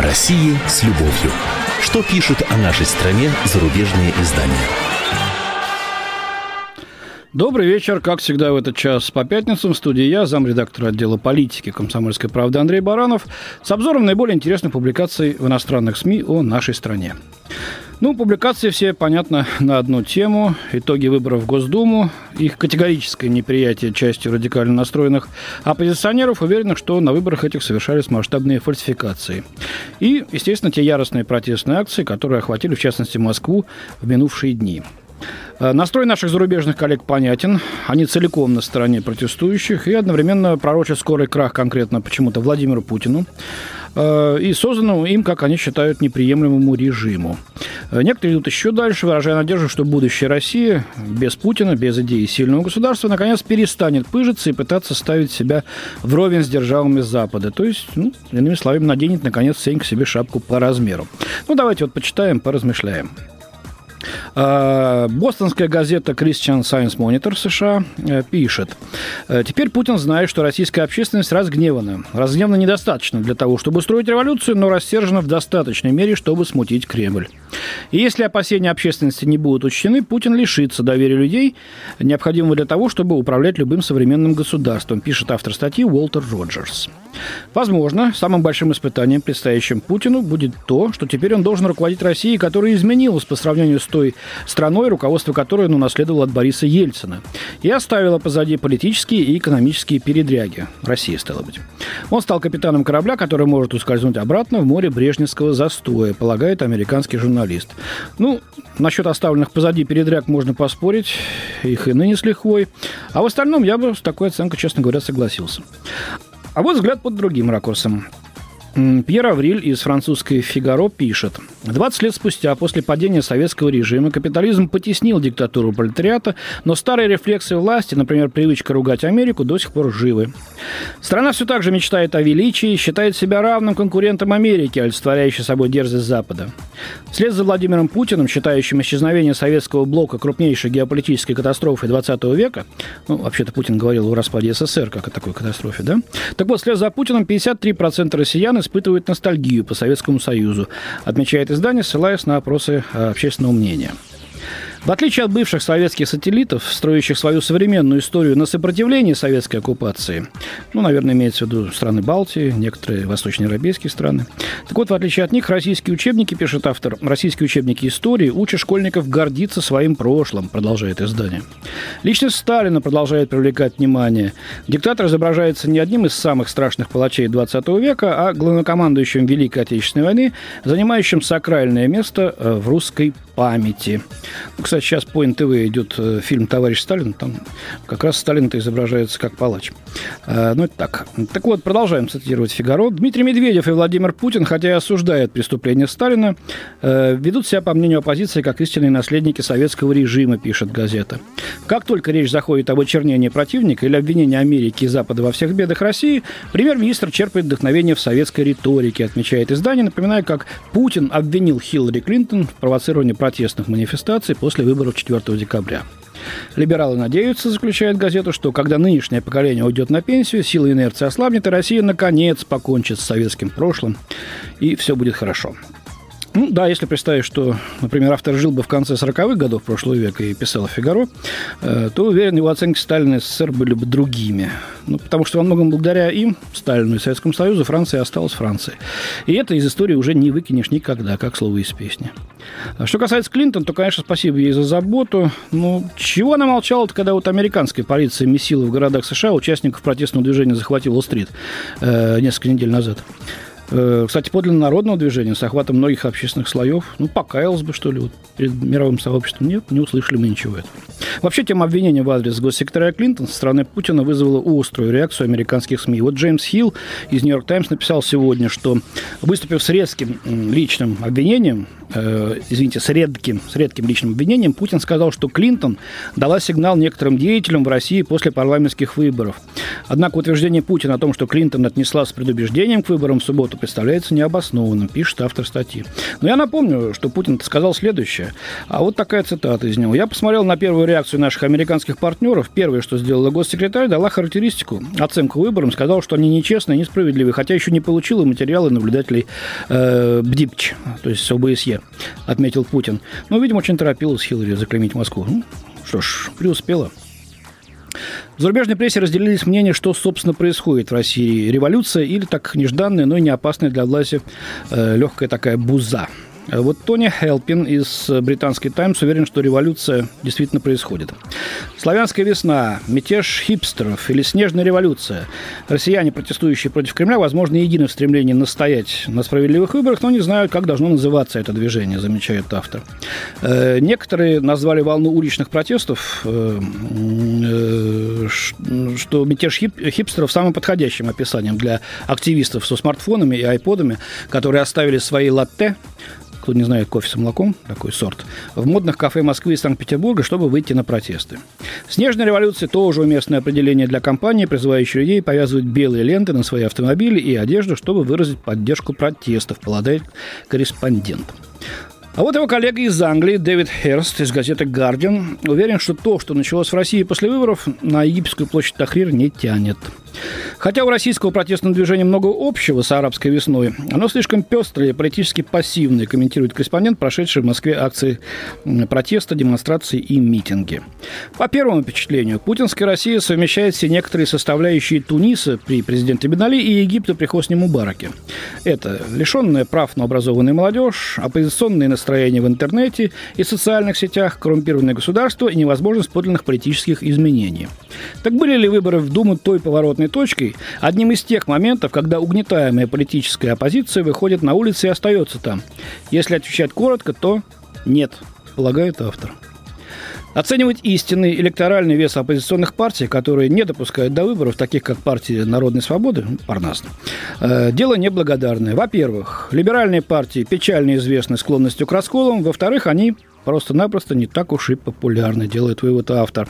О России с любовью. Что пишут о нашей стране зарубежные издания? Добрый вечер. Как всегда в этот час по пятницам в студии я, замредактора отдела политики «Комсомольской правды» Андрей Баранов с обзором наиболее интересных публикаций в иностранных СМИ о нашей стране. Ну, публикации все, понятно, на одну тему. Итоги выборов в Госдуму, их категорическое неприятие частью радикально настроенных оппозиционеров, уверенных, что на выборах этих совершались масштабные фальсификации. И, естественно, те яростные протестные акции, которые охватили, в частности, Москву в минувшие дни. Э, настрой наших зарубежных коллег понятен. Они целиком на стороне протестующих и одновременно пророчат скорый крах конкретно почему-то Владимиру Путину и созданному им, как они считают, неприемлемому режиму. Э, некоторые идут еще дальше, выражая надежду, что будущее России без Путина, без идеи сильного государства, наконец перестанет пыжиться и пытаться ставить себя вровень с державами Запада. То есть, ну, иными словами, наденет, наконец, Сенька себе шапку по размеру. Ну, давайте вот почитаем, поразмышляем. А, бостонская газета Christian Science Monitor США э, пишет. «Э, Теперь Путин знает, что российская общественность разгневана. Разгневана недостаточно для того, чтобы устроить революцию, но рассержена в достаточной мере, чтобы смутить Кремль. И если опасения общественности не будут учтены, Путин лишится доверия людей, необходимого для того, чтобы управлять любым современным государством, пишет автор статьи Уолтер Роджерс. Возможно, самым большим испытанием, предстоящим Путину, будет то, что теперь он должен руководить Россией, которая изменилась по сравнению с той страной, руководство которой он унаследовал от Бориса Ельцина, и оставила позади политические и экономические передряги. Россия, стало быть. Он стал капитаном корабля, который может ускользнуть обратно в море брежневского застоя, полагает американский журналист. Ну, насчет оставленных позади передряг можно поспорить, их и ныне с лихвой. А в остальном я бы с такой оценкой, честно говоря, согласился. А вот взгляд под другим ракурсом. Пьер Авриль из французской «Фигаро» пишет. 20 лет спустя, после падения советского режима, капитализм потеснил диктатуру пролетариата, но старые рефлексы власти, например, привычка ругать Америку, до сих пор живы. Страна все так же мечтает о величии, считает себя равным конкурентом Америки, олицетворяющей собой дерзость Запада. Вслед за Владимиром Путиным, считающим исчезновение советского блока крупнейшей геополитической катастрофой 20 века, ну, вообще-то Путин говорил о распаде СССР как о такой катастрофе, да? Так вот, вслед за Путиным 53% россиян испытывают ностальгию по Советскому Союзу, отмечает издание, ссылаясь на опросы общественного мнения. В отличие от бывших советских сателлитов, строящих свою современную историю на сопротивлении советской оккупации, ну, наверное, имеется в виду страны Балтии, некоторые восточноевропейские страны, так вот, в отличие от них, российские учебники, пишет автор, российские учебники истории учат школьников гордиться своим прошлым, продолжает издание. Личность Сталина продолжает привлекать внимание. Диктатор изображается не одним из самых страшных палачей 20 века, а главнокомандующим Великой Отечественной войны, занимающим сакральное место э, в русской памяти. Ну, кстати, сейчас по НТВ идет э, фильм «Товарищ Сталин». Там как раз Сталин-то изображается как палач. Э, ну, это так. Так вот, продолжаем цитировать «Фигаро». Дмитрий Медведев и Владимир Путин, хотя и осуждают преступления Сталина, э, ведут себя, по мнению оппозиции, как истинные наследники советского режима, пишет газета. Как только речь заходит об очернении противника или обвинении Америки и Запада во всех бедах России, премьер-министр черпает вдохновение в советской риторике, отмечает издание, напоминая, как Путин обвинил Хиллари Клинтон в провоцировании протестных манифестаций после выборов 4 декабря. Либералы надеются, заключает газета, что когда нынешнее поколение уйдет на пенсию, сила инерции ослабнет, и Россия наконец покончит с советским прошлым, и все будет хорошо. Ну да, если представить, что, например, автор жил бы в конце 40-х годов прошлого века и писал «Фигаро», э, то, уверен, его оценки Сталина и СССР были бы другими. Ну, потому что во многом благодаря им, Сталину и Советскому Союзу, Франция осталась Францией. И это из истории уже не выкинешь никогда, как слово из песни. А что касается Клинтон, то, конечно, спасибо ей за заботу. Ну, чего она молчала когда вот американская полиция месила в городах США участников протестного движения «Захватил Уолл-стрит» э, несколько недель назад. Э, кстати, подлинно народного движения с охватом многих общественных слоев, ну, покаялось бы, что ли, вот, перед мировым сообществом. Нет, не услышали мы ничего этого. Вообще, тема обвинения в адрес госсекретаря Клинтон со стороны Путина вызвала острую реакцию американских СМИ. Вот Джеймс Хилл из «Нью-Йорк Таймс» написал сегодня, что, выступив с резким личным обвинением, э, извините, с редким, с редким личным обвинением, Путин сказал, что Клинтон дала сигнал некоторым деятелям в России после парламентских выборов. Однако утверждение Путина о том, что Клинтон отнесла с предубеждением к выборам в субботу, представляется необоснованным, пишет автор статьи. Но я напомню, что Путин сказал следующее. А вот такая цитата из него. «Я посмотрел на первую реакцию реакцию наших американских партнеров, первое, что сделала госсекретарь, дала характеристику, оценку выборам, сказала, что они нечестные, несправедливые, хотя еще не получила материалы наблюдателей э, БДИПЧ, то есть ОБСЕ, отметил Путин. Но, видимо, очень торопилась Хиллари заклеймить Москву. Ну, что ж, преуспела. В зарубежной прессе разделились мнения, что, собственно, происходит в России. Революция или так нежданная, но и не опасная для власти э, легкая такая буза. Вот Тони Хелпин из британской «Таймс» уверен, что революция действительно происходит. Славянская весна, мятеж хипстеров или снежная революция. Россияне, протестующие против Кремля, возможно, едины в стремлении настоять на справедливых выборах, но не знают, как должно называться это движение, замечает автор. Э, некоторые назвали волну уличных протестов, э, э, что мятеж хипстеров самым подходящим описанием для активистов со смартфонами и айподами, которые оставили свои латте кто не знает, кофе с молоком, такой сорт, в модных кафе Москвы и Санкт-Петербурга, чтобы выйти на протесты. Снежная революция тоже уместное определение для компании, призывающей людей повязывать белые ленты на свои автомобили и одежду, чтобы выразить поддержку протестов, полагает корреспондент. А вот его коллега из Англии, Дэвид Херст из газеты «Гардиан», уверен, что то, что началось в России после выборов, на египетскую площадь Тахрир не тянет. Хотя у российского протестного движения много общего с арабской весной, оно слишком пестрое и политически пассивное, комментирует корреспондент, прошедший в Москве акции протеста, демонстрации и митинги. По первому впечатлению, путинская Россия совмещает все некоторые составляющие Туниса при президенте Бенали и Египта при Хосне Мубараке. Это лишенная прав на образованную молодежь, оппозиционные настроения в интернете и социальных сетях, коррумпированное государство и невозможность подлинных политических изменений. Так были ли выборы в Думу той поворотной точкой, одним из тех моментов, когда угнетаемая политическая оппозиция выходит на улицы и остается там? Если отвечать коротко, то нет, полагает автор. Оценивать истинный электоральный вес оппозиционных партий, которые не допускают до выборов, таких как партия Народной Свободы, Парнас, э, дело неблагодарное. Во-первых, либеральные партии печально известны склонностью к расколам. Во-вторых, они просто-напросто не так уж и популярны, делает вывод автор.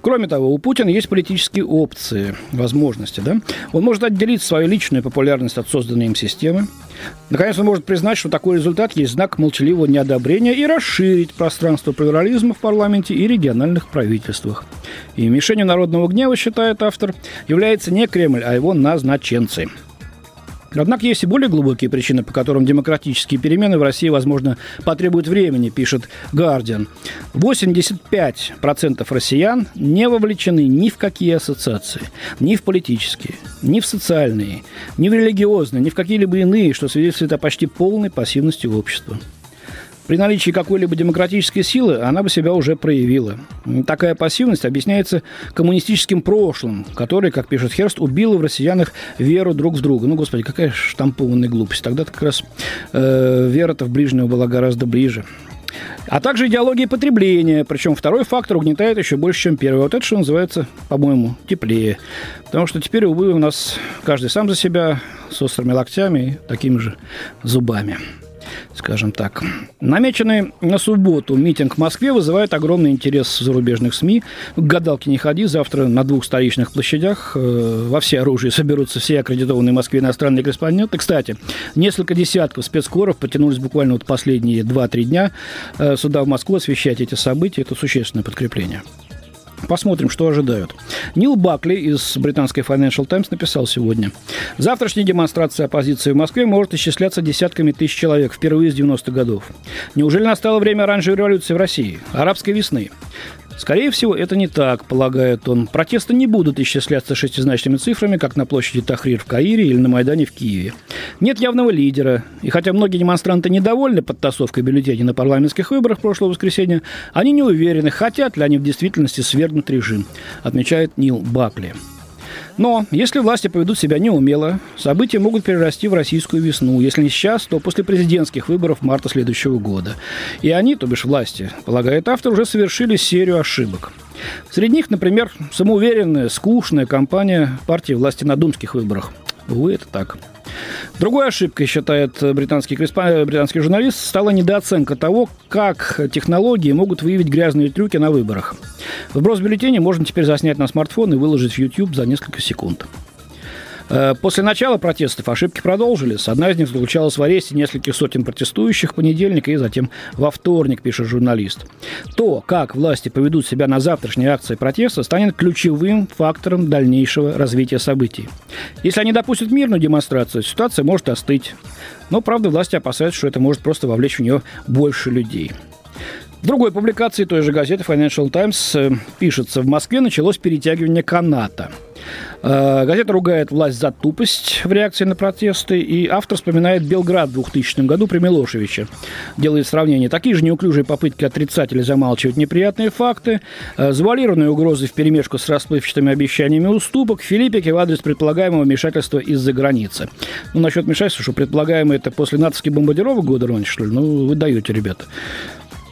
Кроме того, у Путина есть политические опции, возможности. Да? Он может отделить свою личную популярность от созданной им системы. Наконец, он может признать, что такой результат есть знак молчаливого неодобрения и расширить пространство плурализма в парламенте и региональных правительствах. И мишенью народного гнева, считает автор, является не Кремль, а его назначенцы – Однако есть и более глубокие причины, по которым демократические перемены в России, возможно, потребуют времени, пишет Гардиан. 85% россиян не вовлечены ни в какие ассоциации, ни в политические, ни в социальные, ни в религиозные, ни в какие-либо иные, что свидетельствует о почти полной пассивности общества. При наличии какой-либо демократической силы она бы себя уже проявила. Такая пассивность объясняется коммунистическим прошлым, которое, как пишет Херст, убило в россиянах веру друг в друга. Ну, господи, какая штампованная глупость. Тогда-то как раз э, вера-то в ближнего была гораздо ближе. А также идеология потребления. Причем второй фактор угнетает еще больше, чем первый. Вот это, что называется, по-моему, теплее. Потому что теперь, увы, у нас каждый сам за себя, с острыми локтями и такими же зубами скажем так. Намеченный на субботу митинг в Москве вызывает огромный интерес зарубежных СМИ. К гадалке не ходи, завтра на двух столичных площадях э, во все оружие соберутся все аккредитованные в Москве иностранные корреспонденты. Кстати, несколько десятков спецкоров потянулись буквально вот последние 2-3 дня э, сюда в Москву освещать эти события. Это существенное подкрепление. Посмотрим, что ожидают. Нил Бакли из британской Financial Times написал сегодня. Завтрашняя демонстрация оппозиции в Москве может исчисляться десятками тысяч человек впервые с 90-х годов. Неужели настало время оранжевой революции в России? Арабской весны? Скорее всего, это не так, полагает он. Протесты не будут исчисляться шестизначными цифрами, как на площади Тахрир в Каире или на Майдане в Киеве. Нет явного лидера. И хотя многие демонстранты недовольны подтасовкой бюллетеней на парламентских выборах прошлого воскресенья, они не уверены, хотят ли они в действительности свергнуть режим, отмечает Нил Бакли. Но если власти поведут себя неумело, события могут перерасти в российскую весну. Если не сейчас, то после президентских выборов марта следующего года. И они, то бишь власти, полагает автор, уже совершили серию ошибок. Среди них, например, самоуверенная, скучная кампания партии власти на думских выборах. Увы, это так. Другой ошибкой, считает британский, британский журналист, стала недооценка того, как технологии могут выявить грязные трюки на выборах. Вброс бюллетеней можно теперь заснять на смартфон и выложить в YouTube за несколько секунд. Э, после начала протестов ошибки продолжились. Одна из них заключалась в аресте нескольких сотен протестующих в понедельник и затем во вторник, пишет журналист. То, как власти поведут себя на завтрашней акции протеста, станет ключевым фактором дальнейшего развития событий. Если они допустят мирную демонстрацию, ситуация может остыть. Но, правда, власти опасаются, что это может просто вовлечь в нее больше людей. В другой публикации той же газеты Financial Times э, пишется, в Москве началось перетягивание каната. Э, газета ругает власть за тупость в реакции на протесты, и автор вспоминает Белград в 2000 году при Милошевиче. Делает сравнение. Такие же неуклюжие попытки отрицать или замалчивать неприятные факты, э, завуалированные угрозы в перемешку с расплывчатыми обещаниями уступок, Филиппики в адрес предполагаемого вмешательства из-за границы. Ну, насчет вмешательства, что предполагаемое это после натовских бомбардировок года раньше, что ли? Ну, вы даете, ребята.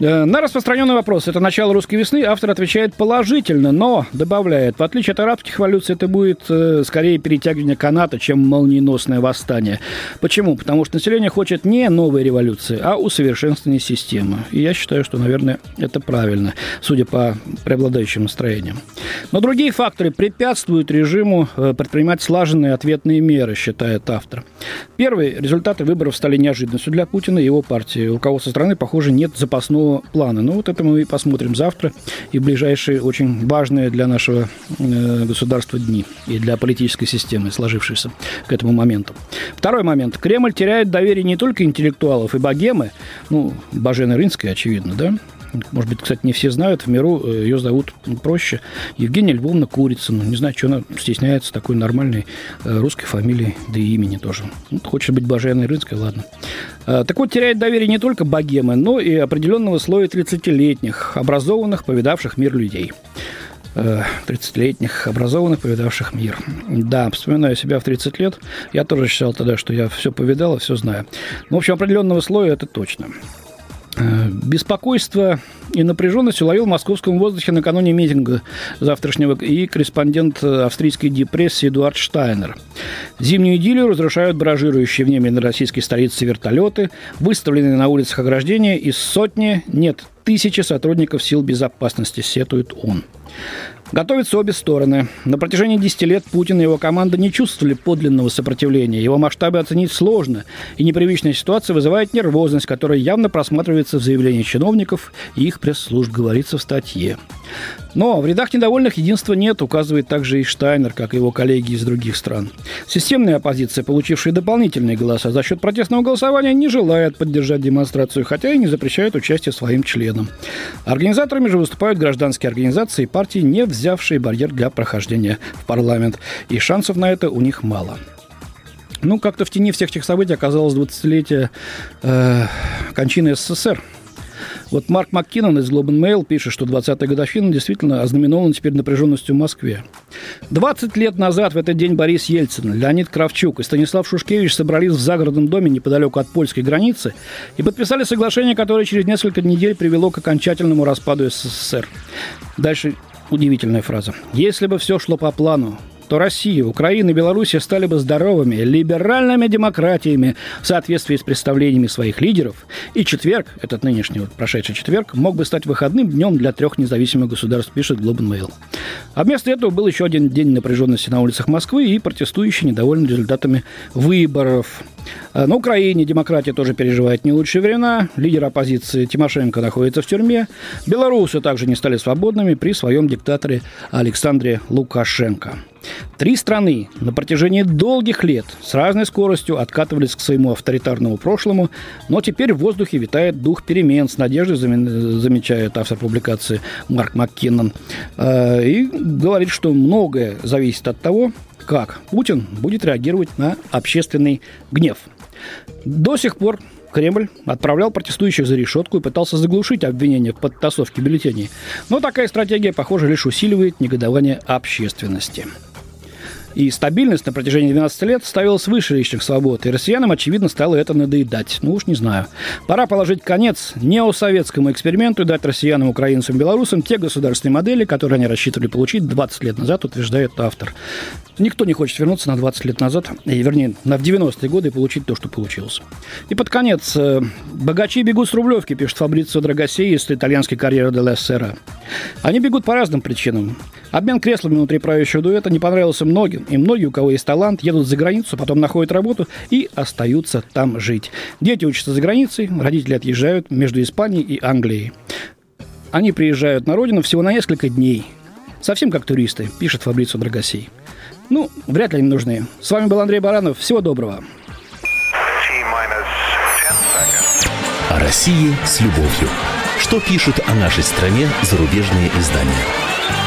Э, на распространенный вопрос, это начало русской весны, автор отвечает положительно, но добавляет, в отличие от арабских эволюций, это будет э, скорее перетягивание каната, чем молниеносное восстание. Почему? Потому что население хочет не новой революции, а усовершенствования системы. И я считаю, что, наверное, это правильно, судя по преобладающим настроениям. Но другие факторы препятствуют режиму э, предпринимать слаженные ответные меры, считает автор. Первый. Результаты выборов стали неожиданностью для Путина и его партии. У руководства страны, похоже, нет запасного плана. Ну, вот это мы и посмотрим завтра и в ближайшие очень важные для нашего э, государства дни и для политической системы, сложившейся к этому моменту. Второй момент. Кремль теряет доверие не только интеллектуалов и богемы, ну, Бажены Рынской, очевидно, да, может быть, кстати, не все знают, в миру э, ее зовут проще Евгения Львовна Курицына. Не знаю, что она стесняется такой нормальной э, русской фамилии, да и имени тоже. Ну, хочет быть Баженой Рынской, ладно. А, так вот, теряет доверие не только богемы, но и определенного слоя 30-летних, образованных, повидавших мир людей. 30-летних, э, образованных, повидавших мир. Да, вспоминаю себя в 30 лет, я тоже считал тогда, что я все повидал и все знаю. Ну, в общем, определенного слоя это точно. Э, беспокойство и напряженность уловил в московском воздухе накануне митинга завтрашнего и корреспондент австрийской депрессии Эдуард Штайнер. Зимнюю идиллию разрушают баражирующие в небе на российской столице вертолеты, выставленные на улицах ограждения из сотни, нет, тысячи сотрудников сил безопасности, сетует он. Готовятся обе стороны. На протяжении 10 лет Путин и его команда не чувствовали подлинного сопротивления. Его масштабы оценить сложно, и непривычная ситуация вызывает нервозность, которая явно просматривается в заявлении чиновников и их пресс-служб, говорится в статье. Но в рядах недовольных единства нет, указывает также и Штайнер, как и его коллеги из других стран. Системная оппозиция, получившая дополнительные голоса за счет протестного голосования, не желает поддержать демонстрацию, хотя и не запрещает участие своим членам. Организаторами же выступают гражданские организации партии, не взявшие барьер для прохождения в парламент. И шансов на это у них мало. Ну, как-то в тени всех этих событий оказалось 20-летие э, кончины СССР – вот Марк Маккинон из Globe and Mail пишет, что 20-я годовщина действительно ознаменована теперь напряженностью в Москве. 20 лет назад в этот день Борис Ельцин, Леонид Кравчук и Станислав Шушкевич собрались в загородном доме неподалеку от польской границы и подписали соглашение, которое через несколько недель привело к окончательному распаду СССР. Дальше удивительная фраза. «Если бы все шло по плану, то Россия, Украина и Беларусь стали бы здоровыми, либеральными демократиями в соответствии с представлениями своих лидеров. И четверг, этот нынешний вот прошедший четверг, мог бы стать выходным днем для трех независимых государств, пишет Globe Mail. А вместо этого был еще один день напряженности на улицах Москвы и протестующие недовольны результатами выборов. А на Украине демократия тоже переживает не лучшие времена. Лидер оппозиции Тимошенко находится в тюрьме. Белорусы также не стали свободными при своем диктаторе Александре Лукашенко. Три страны на протяжении долгих лет с разной скоростью откатывались к своему авторитарному прошлому, но теперь в воздухе витает дух перемен, с надеждой замечает автор публикации Марк Маккиннон. А, и говорит, что многое зависит от того, как Путин будет реагировать на общественный гнев. До сих пор Кремль отправлял протестующих за решетку и пытался заглушить обвинения в подтасовке бюллетеней. Но такая стратегия, похоже, лишь усиливает негодование общественности. И стабильность на протяжении 12 лет ставилась выше личных свобод, и россиянам, очевидно, стало это надоедать. Ну уж не знаю. Пора положить конец неосоветскому эксперименту и дать россиянам, украинцам, белорусам те государственные модели, которые они рассчитывали получить 20 лет назад, утверждает автор. Никто не хочет вернуться на 20 лет назад, и, вернее, на в 90-е годы и получить то, что получилось. И под конец. Э, «Богачи бегут с Рублевки», пишет Фабрицио Драгосей из итальянской карьеры Делла. Они бегут по разным причинам. Обмен креслами внутри правящего дуэта не понравился многим, и многие, у кого есть талант, едут за границу, потом находят работу и остаются там жить. Дети учатся за границей, родители отъезжают между Испанией и Англией. Они приезжают на родину всего на несколько дней. Совсем как туристы, пишет Фабрицио Драгосей. Ну, вряд ли они нужны. С вами был Андрей Баранов. Всего доброго. О России с любовью. Что пишут о нашей стране зарубежные издания?